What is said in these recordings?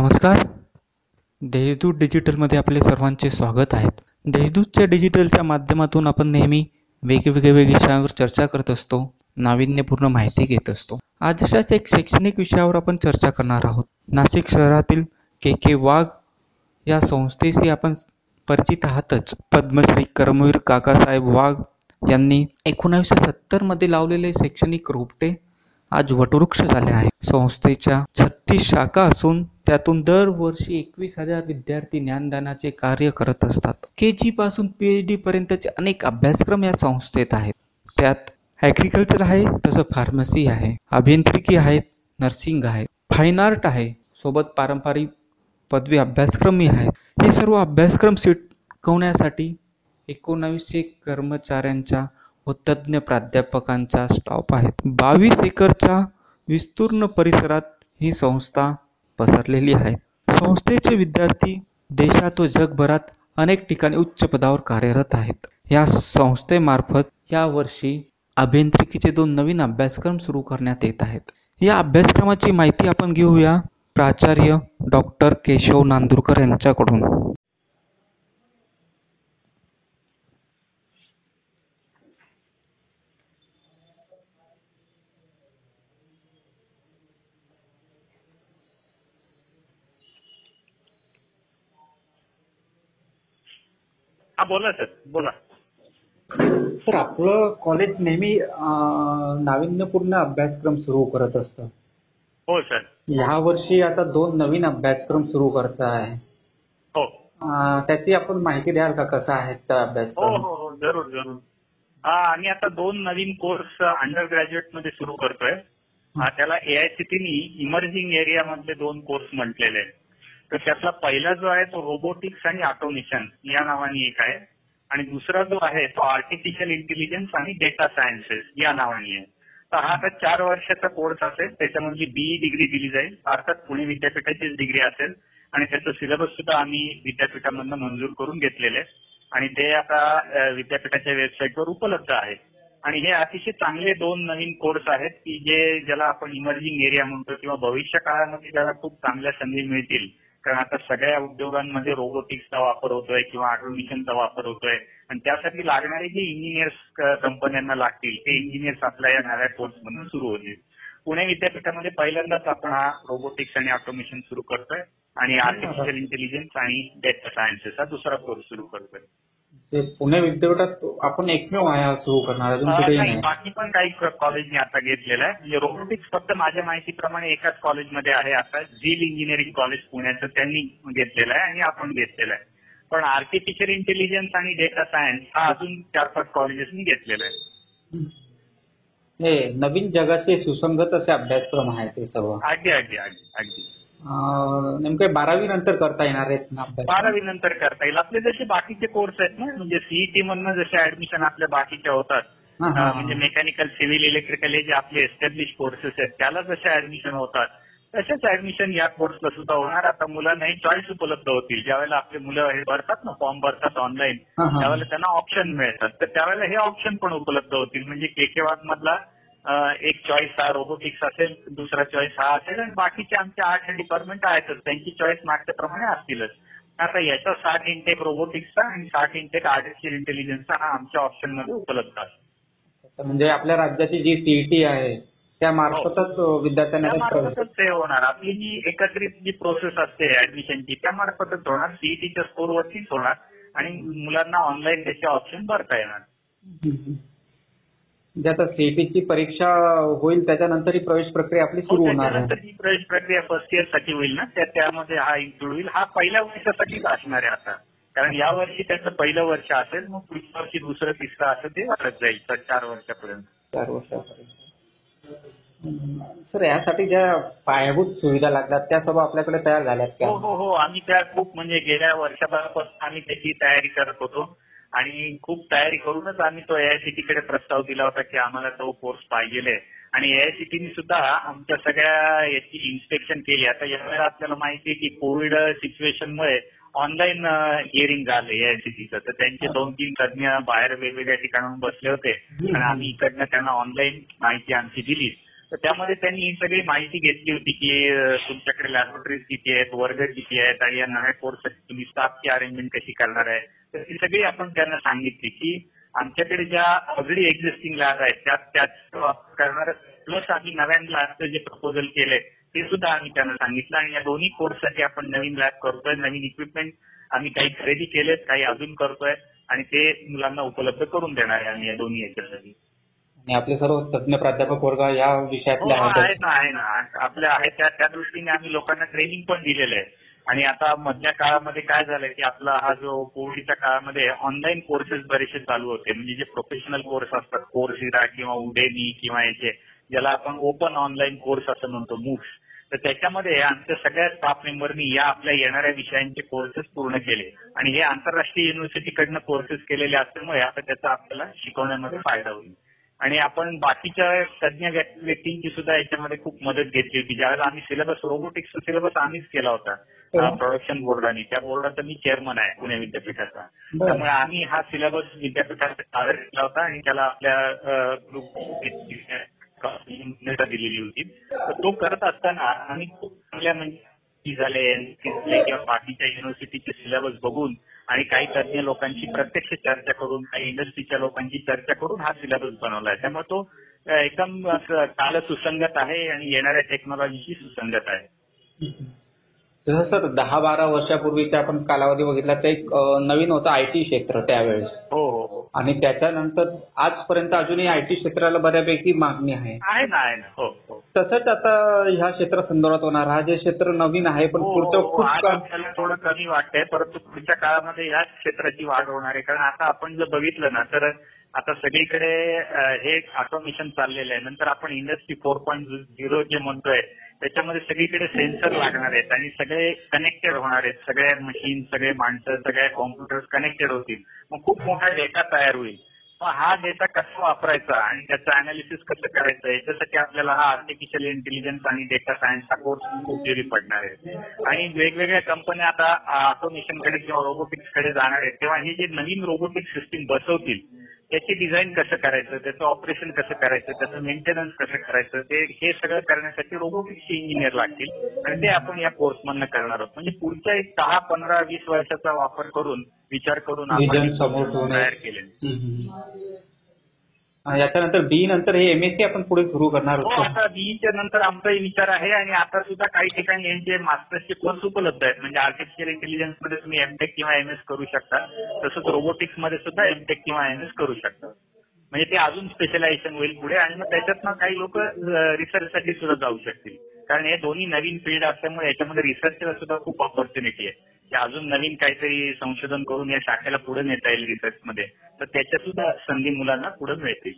नमस्कार. देशदूत डिजिटलमध्ये आपले सर्वांचे स्वागत आहे. देशदूतच्या डिजिटलच्या माध्यमातून आपण नेहमी वेगवेगळ्या विषयांवर चर्चा करत असतो नाविन्यपूर्ण माहिती घेत असतो. आज अशाच एक शैक्षणिक विषयावर आपण चर्चा करणार आहोत. नाशिक शहरातील के के वाघ या संस्थेशी आपण परिचित आहातच. पद्मश्री कर्मवीर काकासाहेब वाघ यांनी एकोणावीसशे सत्तरमध्ये लावलेले शैक्षणिक रोपटे आज वटवृक्ष झाले आहे. संस्थेच्या छत्तीस शाखा असून त्यातून दरवर्षी एकवीस हजार विद्यार्थी ज्ञानदानाचे कार्य करत असतात. के जी पासून पी एच डी पर्यंतचे अनेक अभ्यासक्रम या संस्थेत आहेत. त्यात ॲग्रिकल्चर आहे तसं फार्मसी आहे अभियांत्रिकी आहेत नर्सिंग आहे फाईन आर्ट आहे सोबत पारंपरिक पदवी अभ्यासक्रमही आहेत. हे सर्व अभ्यासक्रम शिकवण्यासाठी एकोणावीसशे कर्मचाऱ्यांच्या व तज्ज्ञ प्राध्यापकांचा स्टॉप आहेत. बावीस एकरच्या विस्तीर्ण परिसरात ही संस्था पसरलेली आहे संस्थेचे विद्यार्थी देशात व जगभरात अनेक ठिकाणी उच्च पदावर कार्यरत आहेत. या संस्थेमार्फत यावर्षी अभियांत्रिकीचे दोन नवीन अभ्यासक्रम सुरू करण्यात येत आहेत. या अभ्यासक्रमाची माहिती आपण घेऊया प्राचार्य डॉक्टर केशव नांदुरकर यांच्याकडून. हा बोला सर बोला. सर आपलं कॉलेज नेहमी अं, नाविन्यपूर्ण अभ्यासक्रम सुरू करत असतं. हो सर. ह्या वर्षी आता दोन नवीन अभ्यासक्रम सुरू करत आहे. हो. अं, त्याची आपण माहिती द्याल का कसा आहे त्या हो अभ्यासक्रम? हो हो जरूर जरूर. हा आम्ही आता दोन नवीन कोर्स अंडर ग्रॅज्युएटमध्ये सुरू करतोय. हा, त्याला एआयसीटीनी इमर्जिंग एरिया मधले दोन कोर्स म्हटलेले आहेत. तर त्यातला पहिला जो आहे तो रोबोटिक्स आणि ऑटोमेशन या नावाने एक आहे. आणि दुसरा जो आहे तो आर्टिफिशियल इंटेलिजन्स आणि डेटा सायन्सेस या नावाने आहे. तर हा आता चार वर्षाचा कोर्स असेल त्याच्यामधली बीई डिग्री दिली जाईल. अर्थात पुणे विद्यापीठाचीच डिग्री असेल. आणि त्याचं सिलेबस सुद्धा आम्ही विद्यापीठामधनं मंजूर करून घेतलेले आणि ते आता विद्यापीठाच्या वेबसाईटवर उपलब्ध आहे. आणि हे अतिशय चांगले दोन नवीन कोर्स आहेत की जे ज्याला आपण इमर्जिंग एरिया म्हणतो किंवा भविष्य काळामध्ये त्याला खूप चांगल्या संधी मिळतील. कारण आता सगळ्या उद्योगांमध्ये रोबोटिक्सचा वापर होतोय किंवा ऑटोमेशनचा वापर होतोय. आणि त्यासाठी लागणारे जे इंजिनियर्स कंपन्यांना लागतील ते इंजिनियर्स आपल्या या नव्या कोर्समधून सुरू होतील. पुणे विद्यापीठामध्ये पहिल्यांदाच आपण हा रोबोटिक्स आणि ऑटोमेशन सुरू करतोय. आणि आर्टिफिशियल इंटेलिजन्स आणि डेटा सायन्सेस हा दुसरा कोर्स सुरू करतोय. ते पुणे विद्यापीठात आपण एकमेव आहे हा सुरू करणार अजून अं, कुठेही नाही नाही बाकी पण काही कॉलेजने आता घेतलेलं आहे. म्हणजे रोबोटिक्स फक्त माझ्या माहितीप्रमाणे एकाच कॉलेजमध्ये आहे आता. झील इंजिनिअरिंग कॉलेज पुण्याचं त्यांनी घेतलेलं आहे आणि आपण घेतलेलं आहे. पण आर्टिफिशियल इंटेलिजन्स आणि डेटा सायन्स हा अजून चार पाच कॉलेजेसनी घेतलेला आहे. हे नवीन जगाचे सुसंगत असे अभ्यासक्रम आहेत ते सर्व अगदी अगदी अगदी अगदी. नेमके बारावी नंतर करता येणार आहेत ना अभ्यास? बारावी नंतर करता येईल. आपले जसे बाकीचे कोर्स आहेत ना म्हणजे सीईटी मधनं जसे ऍडमिशन आपल्या बाकीच्या होतात हा, हा, अं, म्हणजे मेकॅनिकल सिव्हिल इलेक्ट्रिकल हे जे आपले एस्टॅब्लिश कोर्सेस आहेत त्याला जसे ऍडमिशन होतात तसेच ऍडमिशन या कोर्सला सुद्धा होणार. आता मुलांनाही चॉईस उपलब्ध होतील. ज्यावेळेला आपले मुलं हे भरतात ना फॉर्म भरतात ऑनलाईन हा, हा. त्यावेळेला त्यांना ऑप्शन मिळतात. तर त्यावेळेला हे ऑप्शन पण उपलब्ध होतील. म्हणजे के वाघ मधला एक चॉईस हा रोबोटिक्स असेल दुसरा चॉईस हा असेल आणि बाकीचे आमचे आठ डिपार्टमेंट आहेतच त्यांची चॉईस मागच्याप्रमाणे असतीलच. आता याचा साठ इंटेक रोबोटिक्सचा आणि साठ इंटेक आर्टिफिशियल इंटेलिजन्सचा हा आमच्या ऑप्शनमध्ये उपलब्ध आहे. म्हणजे आपल्या राज्याची जी सीईटी आहे त्या मार्फतच विद्यार्थ्यांना ते होणार. आपली जी एकत्रित जी प्रोसेस असते ऍडमिशनची त्यामार्फतच होणार. सीईटीच्या स्कोरवरतीच होणार. आणि मुलांना ऑनलाईन त्याचे ऑप्शन भरता येणार. म्हणजे आता सीईटीची परीक्षा होईल त्याच्यानंतर ही प्रवेश प्रक्रिया आपली सुरू होणार आहे. त्याच्यानंतर जी प्रवेश प्रक्रिया फर्स्ट इयरसाठी होईल ना? त्या त्यामध्ये हा इन्क्लूड होईल. हा पहिल्या वर्षासाठीच असणार आहे आता. कारण या वर्षी त्याचं पहिलं वर्ष असेल मग पुढच्या वर्षी दुसरं तिसरं असं ते वाढत जाईल तर चार वर्षापर्यंत. चार वर्षापर्यंत. हम्म. सर यासाठी ज्या पायाभूत सुविधा लागतात त्या सर्व आपल्याकडे तयार झाल्यात हो का हो हो. आम्ही त्या खूप म्हणजे गेल्या वर्षभरापासून आम्ही त्याची तयारी करत होतो. आणि खूप तयारी करूनच आम्ही तो एआयसीटी कडे प्रस्ताव दिला होता की आम्हाला तो कोर्स पाहिजे आणि एआयसीटीने सुद्धा आमच्या सगळ्या याची इन्स्पेक्शन केली. आता यावेळेला आपल्याला माहिती आहे की कोविड सिच्युएशनमुळे ऑनलाईन हिअरिंग झालं एआयसीटीचं तर त्यांचे दोन तीन तज्ञ बाहेर वेगवेगळ्या ठिकाणाहून बसले होते. आणि आम्ही इकडनं त्यांना ऑनलाईन माहिती आमची दिली. तर त्यामध्ये त्यांनी ही सगळी माहिती घेतली होती की तुमच्याकडे लॅबोरेटरीज किती आहेत वर्ग किती आहेत आणि या नव्या कोर्ससाठी तुम्ही स्टाफची अरेंजमेंट कशी करणार आहे? तर ती सगळी आपण त्यांना सांगितली की आमच्याकडे ज्या ऑलरेडी एक्झिस्टिंग लॅब आहेत त्या त्यात करणार प्लस आम्ही नव्या लॅबचं जे प्रपोजल केलंय ते सुद्धा आम्ही त्यांना सांगितलं आणि या दोन्ही कोर्ससाठी आपण नवीन लॅब करतोय नवीन इक्विपमेंट आम्ही काही खरेदी केलेत काही अजून करतोय आणि ते मुलांना उपलब्ध करून देणार आहे आम्ही या दोन्ही याच्यासाठी. आणि आपले सर्व तज्ञ प्राध्यापक वर्ग या हो विषयातले आहे आहेत. ना आहे ना आपल्या आहे त्या त्या दृष्टीने आम्ही लोकांना ट्रेनिंग पण दिलेलं आहे. आणि आता मधल्या काळामध्ये काय झालंय की आपला हा जो कोविडच्या काळामध्ये ऑनलाईन कोर्सेस बरेचसे चालू होते. म्हणजे जे प्रोफेशनल कोर्स असतात कोर्सिरा किंवा उडेनी किंवा याचे ज्याला आपण ओपन ऑनलाईन कोर्स असं म्हणतो मूक्स तर त्याच्यामध्ये आमच्या सगळ्या स्टाफ मेंबरनी या आपल्या येणाऱ्या विषयांचे कोर्सेस पूर्ण केले. आणि हे आंतरराष्ट्रीय युनिव्हर्सिटीकडनं कोर्सेस केलेले असल्यामुळे आता त्याचा आपल्याला शिकवण्यामध्ये फायदा होईल. आणि आपण बाकीच्या तज्ञ व्यक्- व्यक्तींची सुद्धा याच्यामध्ये खूप मदत घेतली होती ज्यावेळेला आम्ही सिलेबस रोबोटिक्सचा सिलेबस आम्हीच केला होता हो. प्रोडक्शन बोर्डाने त्या बोर्डाचा मी चेअरमन आहे पुणे विद्यापीठाचा. त्यामुळे आम्ही हा सिलेबस विद्यापीठात सादर केला होता आणि त्याला आपल्या ग्रुप दिलेली होती तर तो करत असताना आम्ही खूप चांगल्या म्हणजे झाले किंवा बाकीच्या युनिव्हर्सिटीचे सिलेबस बघून आणि काही तज्ञ लोकांची प्रत्यक्ष चर्चा करून काही इंडस्ट्रीच्या लोकांची चर्चा करून हा सिलेबस बनवला आहे त्यामुळे तो एकदम काल सुसंगत आहे आणि येणाऱ्या टेक्नॉलॉजीशी सुसंगत आहे. जसं सर दहा बारा वर्षापूर्वीचा आपण कालावधी बघितला ते एक नवीन होतं आय टी क्षेत्र त्यावेळेस. हो हो. आणि त्याच्यानंतर आजपर्यंत अजूनही आय टी क्षेत्राला बऱ्यापैकी मागणी आहे. आहे ना आहे ना. हो हो. तसंच आता ह्या क्षेत्रा संदर्भात होणार. हा जे क्षेत्र नवीन आहे पण हो, पुढचं हो, खूप आज काम आपल्याला थोडं कमी वाटतंय परंतु पुढच्या काळामध्ये याच क्षेत्राची वाढ होणार आहे. कारण आता आपण जर बघितलं ना तर आता सगळीकडे अं, हे ऑटोमेशन चाललेलं आहे. नंतर आपण इंडस्ट्री फोर पॉईंट झिरो जे म्हणतोय त्याच्यामध्ये सगळीकडे सेन्सर लागणार आहेत आणि सगळे कनेक्टेड होणार आहेत. सगळ्या मशीन सगळे माणसं सगळ्या कॉम्प्युटर्स कनेक्टेड होतील. मग खूप मोठा डेटा तयार होईल. मग हा डेटा कसा वापरायचा आणि त्याचं अनालिसिस कसं करायचं? याच्यासाठी आपल्याला हा आर्टिफिशियल इंटेलिजन्स आणि डेटा सायन्सचा कोर्स खूप उपयोगी पडणार आहे. आणि वेगवेगळ्या कंपन्या आता ऑटोमेशनकडे किंवा रोबोटिक्सकडे जाणार आहेत. तेव्हा हे जे नवीन रोबोटिक सिस्टीम बसवतील त्याची डिझाईन कसं करायचं त्याचं ऑपरेशन कसं करायचं त्याचं मेंटेनन्स कसं करायचं ते हे सगळं करण्यासाठी रोबोटिक्सचे इंजिनियर लागतील. आणि ते आपण या कोर्समधनं करणार आहोत. म्हणजे पुढच्या एक दहा पंधरा वीस वर्षाचा वापर करून विचार करून आपण तयार केले याच्यानंतर बी नंतर हे एमएससी आपण पुढे सुरू करणार हो होतो आता बीईच्या नंतर आमचाही विचार आहे आणि आता सुद्धा काही ठिकाणी यांचे मास्टर्सचे कोर्स उपलब्ध आहेत. म्हणजे आर्टिफिशियल इंटेलिजन्समध्ये तुम्ही एमटेक किंवा एम एस करू शकता. तसंच रोबोटिक्समध्ये सुद्धा एमटेक किंवा एम एस करू शकता. म्हणजे ते अजून स्पेशलायझेशन होईल पुढे आणि मग त्याच्यातनं काही लोक रिसर्चसाठी सुद्धा जाऊ शकतील. कारण हे दोन्ही नवीन फील्ड असल्यामुळे याच्यामध्ये रिसर्चला सुद्धा खूप ऑपॉर्च्युनिटी आहे. अजून नवीन काहीतरी संशोधन करून या शाखेला पुढे नेता येईल रिसर्चमध्ये तर त्याच्यात सुद्धा संधी मुलांना पुढे मिळतील.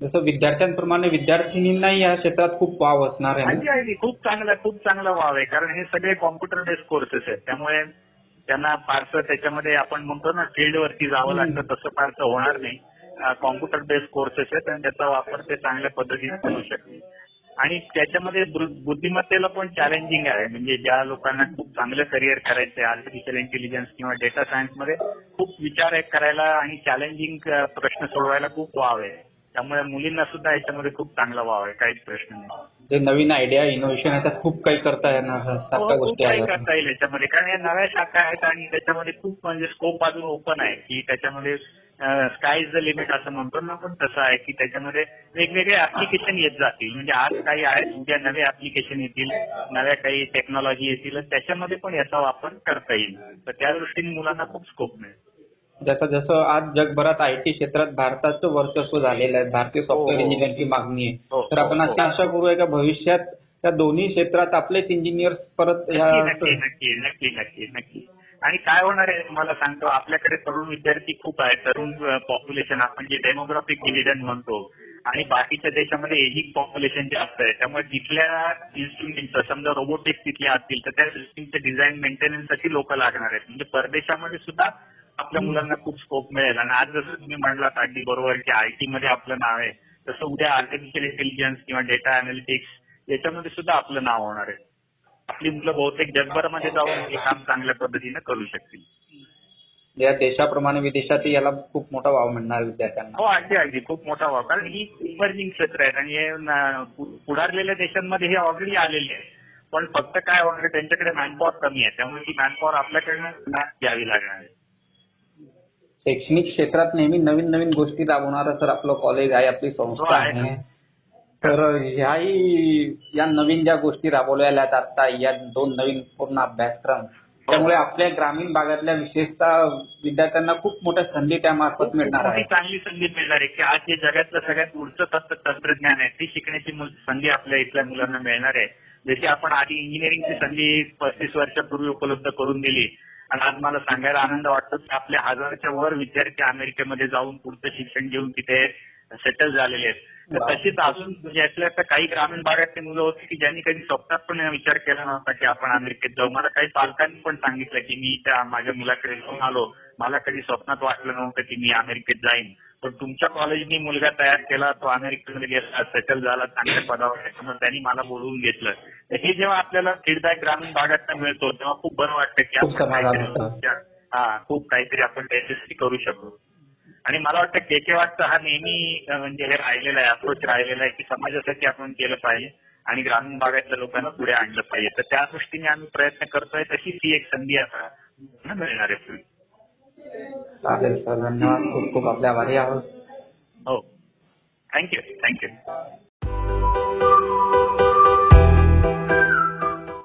जसं विद्यार्थ्यांप्रमाणे विद्यार्थिनींनाही या क्षेत्रात खूप वाव असणार आहे खूप चांगला खूप चांगला वाव आहे. कारण हे सगळे कॉम्प्युटर बेस्ड कोर्सेस आहेत. त्यामुळे त्यांना फारसं त्याच्यामध्ये आपण म्हणतो ना फील्डवरती जावं लागतं. तसं फारसं होणार नाही. कॉम्प्युटर बेस्ड कोर्सेस आहेत आणि त्याचा वापर ते चांगल्या पद्धतीने करू शकतील. आणि त्याच्यामध्ये बुद्धिमत्तेला पण चॅलेंजिंग आहे. म्हणजे ज्या लोकांना खूप चांगलं करिअर करायचं आहे आर्टिफिशियल इंटेलिजन्स किंवा डेटा सायन्समध्ये खूप विचार करायला आणि चॅलेंजिंग प्रश्न सोडवायला खूप वाव आहे. त्यामुळे मुलींना सुद्धा याच्यामध्ये खूप चांगला वाव आहे काहीच प्रश्न नाही. जे नवीन आयडिया इनोव्हेशन याच्यात खूप काही करता येणार हो, सारख्या खूप गोष्टी काही आहेत. करता येईल याच्यामध्ये. कारण या नव्या शाखा आहेत आणि त्याच्यामध्ये खूप म्हणजे स्कोप अजून ओपन आहे की त्याच्यामध्ये स्काय इज द लिमिट असं म्हणतो ना पण तसं आहे की त्याच्यामध्ये वेगवेगळे ऍप्लिकेशन येत जातील. म्हणजे आज काही आहेत उद्या नवे ऍप्लिकेशन येतील नव्या काही टेक्नॉलॉजी येतील त्याच्यामध्ये पण याचा वापर करता येईल. तर त्या दृष्टीने मुलांना खूप स्कोप मिळेल. जसं जसं आज जगभरात आय टी क्षेत्रात भारताचं वर्चस्व झालेलं आहे भारतीय सॉफ्टवेअर हो, हो. इंजिनिअरची मागणी हो, आहे तर आपण हो, अशी हो. आशा करूया का भविष्यात या दोन्ही क्षेत्रात आपलेच इंजिनियर परत नक्की नक्की नक्की नक्की नक्की आणि काय होणार आहे तुम्हाला सांगतो आपल्याकडे तरुण विद्यार्थी खूप आहेत तरुण पॉप्युलेशन आपण जे डेमोग्राफिक डिव्हिजन म्हणतो आणि बाकीच्या देशामध्ये एजिंग पॉप्युलेशन जास्त आहे त्यामुळे तिथल्या इन्स्ट्रुमेंटचं समजा रोबोटिक्स तिथले असतील तर त्या सिस्टीमचे डिझाईन मेंटेनन्ससाठी लोक लागणार आहेत म्हणजे परदेशामध्ये सुद्धा आपल्या मुलांना खूप स्कोप मिळेल. आणि आज जसं तुम्ही म्हणलात अगदी बरोबर की आयटी मध्ये आपलं नाव आहे तसं उद्या आर्टिफिशियल इंटेलिजन्स किंवा डेटा अनालिटिक्स याच्यामध्ये सुद्धा आपलं नाव होणार आहे. आपली मुलं बहुतेक जगभरामध्ये जाऊन हे काम चांगल्या पद्धतीने करू शकतील. या देशाप्रमाणे विदेशातही याला खूप मोठा वाव मिळणार विद्यार्थ्यांना. हो अगदी अगदी. खूप मोठा वाव. कारण ही इमर्जिंग क्षेत्र आहेत आणि हे पुढारलेल्या देशांमध्ये हे ऑलरेडी आलेले आहे पण फक्त काय वगैरे त्यांच्याकडे मॅनपॉवर कमी आहे. त्यामुळे ती मॅनपॉवर आपल्याकडनं घ्यावी लागणार आहे. शैक्षणिक क्षेत्रात नेहमी नवीन नवीन गोष्टी राबवणारं सर आपलं कॉलेज आहे आपली हो, संस्था आहे. ना. आहे तर ह्याही या नवीन ज्या गोष्टी राबवलेल्या आहेत आता या दोन नवीन पूर्ण अभ्यासक्रम त्यामुळे आपल्या ग्रामीण भागातल्या विशेषतः विद्यार्थ्यांना खूप मोठ्या संधी त्यामार्फत मिळणार आहे. चांगली संधी मिळणार आहे की आज जे जगातलं सगळ्यात पुढचं तंत्र तंत्रज्ञान आहे ती शिकण्याची संधी आपल्या इथल्या मुलांना मिळणार आहे. जशी आपण आधी इंजिनिअरिंगची संधी पस्तीस वर्षापूर्वी उपलब्ध करून दिली आणि आज मला सांगायला आनंद वाटतो की आपल्या हजारच्या वर विद्यार्थी अमेरिकेमध्ये जाऊन पुढचं शिक्षण घेऊन तिथे सेटल झालेले आहेत. तशीच अजून म्हणजे यातल्या आता काही ग्रामीण भागातली मुलं होती की ज्यांनी कधी स्वप्नात पण विचार केला नव्हता की आपण अमेरिकेत जाऊ. मला काही पालकांनी पण सांगितलं की मी त्या माझ्या मुलाकडे जाऊन आलो. मला कधी स्वप्नात वाटलं नव्हतं की मी अमेरिकेत जाईन. पण तुमच्या कॉलेजनी मुलगा तयार केला तो अमेरिकेमध्ये गेला सेटल झाला चांगल्या पदावर त्यांनी मला बोलवून घेतलं. तर हे जेव्हा आपल्याला फीडबॅक ग्रामीण भागात मिळतो तेव्हा खूप बरं वाटतं की आपण हा खूप काहीतरी आपण त्याच्यासाठी करू शकतो. आणि मला वाटतं के के वाटचं हा नेहमी म्हणजे हे राहिलेला आहे अप्रोच राहिलेला आहे की समाजासाठी आपण केलं पाहिजे आणि ग्रामीण भागातल्या लोकांना पुढे आणलं पाहिजे. तर त्या दृष्टीने आम्ही प्रयत्न करतोय तशीच ही एक संधी आता मिळणार आहे. चालेल सर धन्यवाद. खूप खूप आपल्या आभारी आहोत. हो. Thank you thank you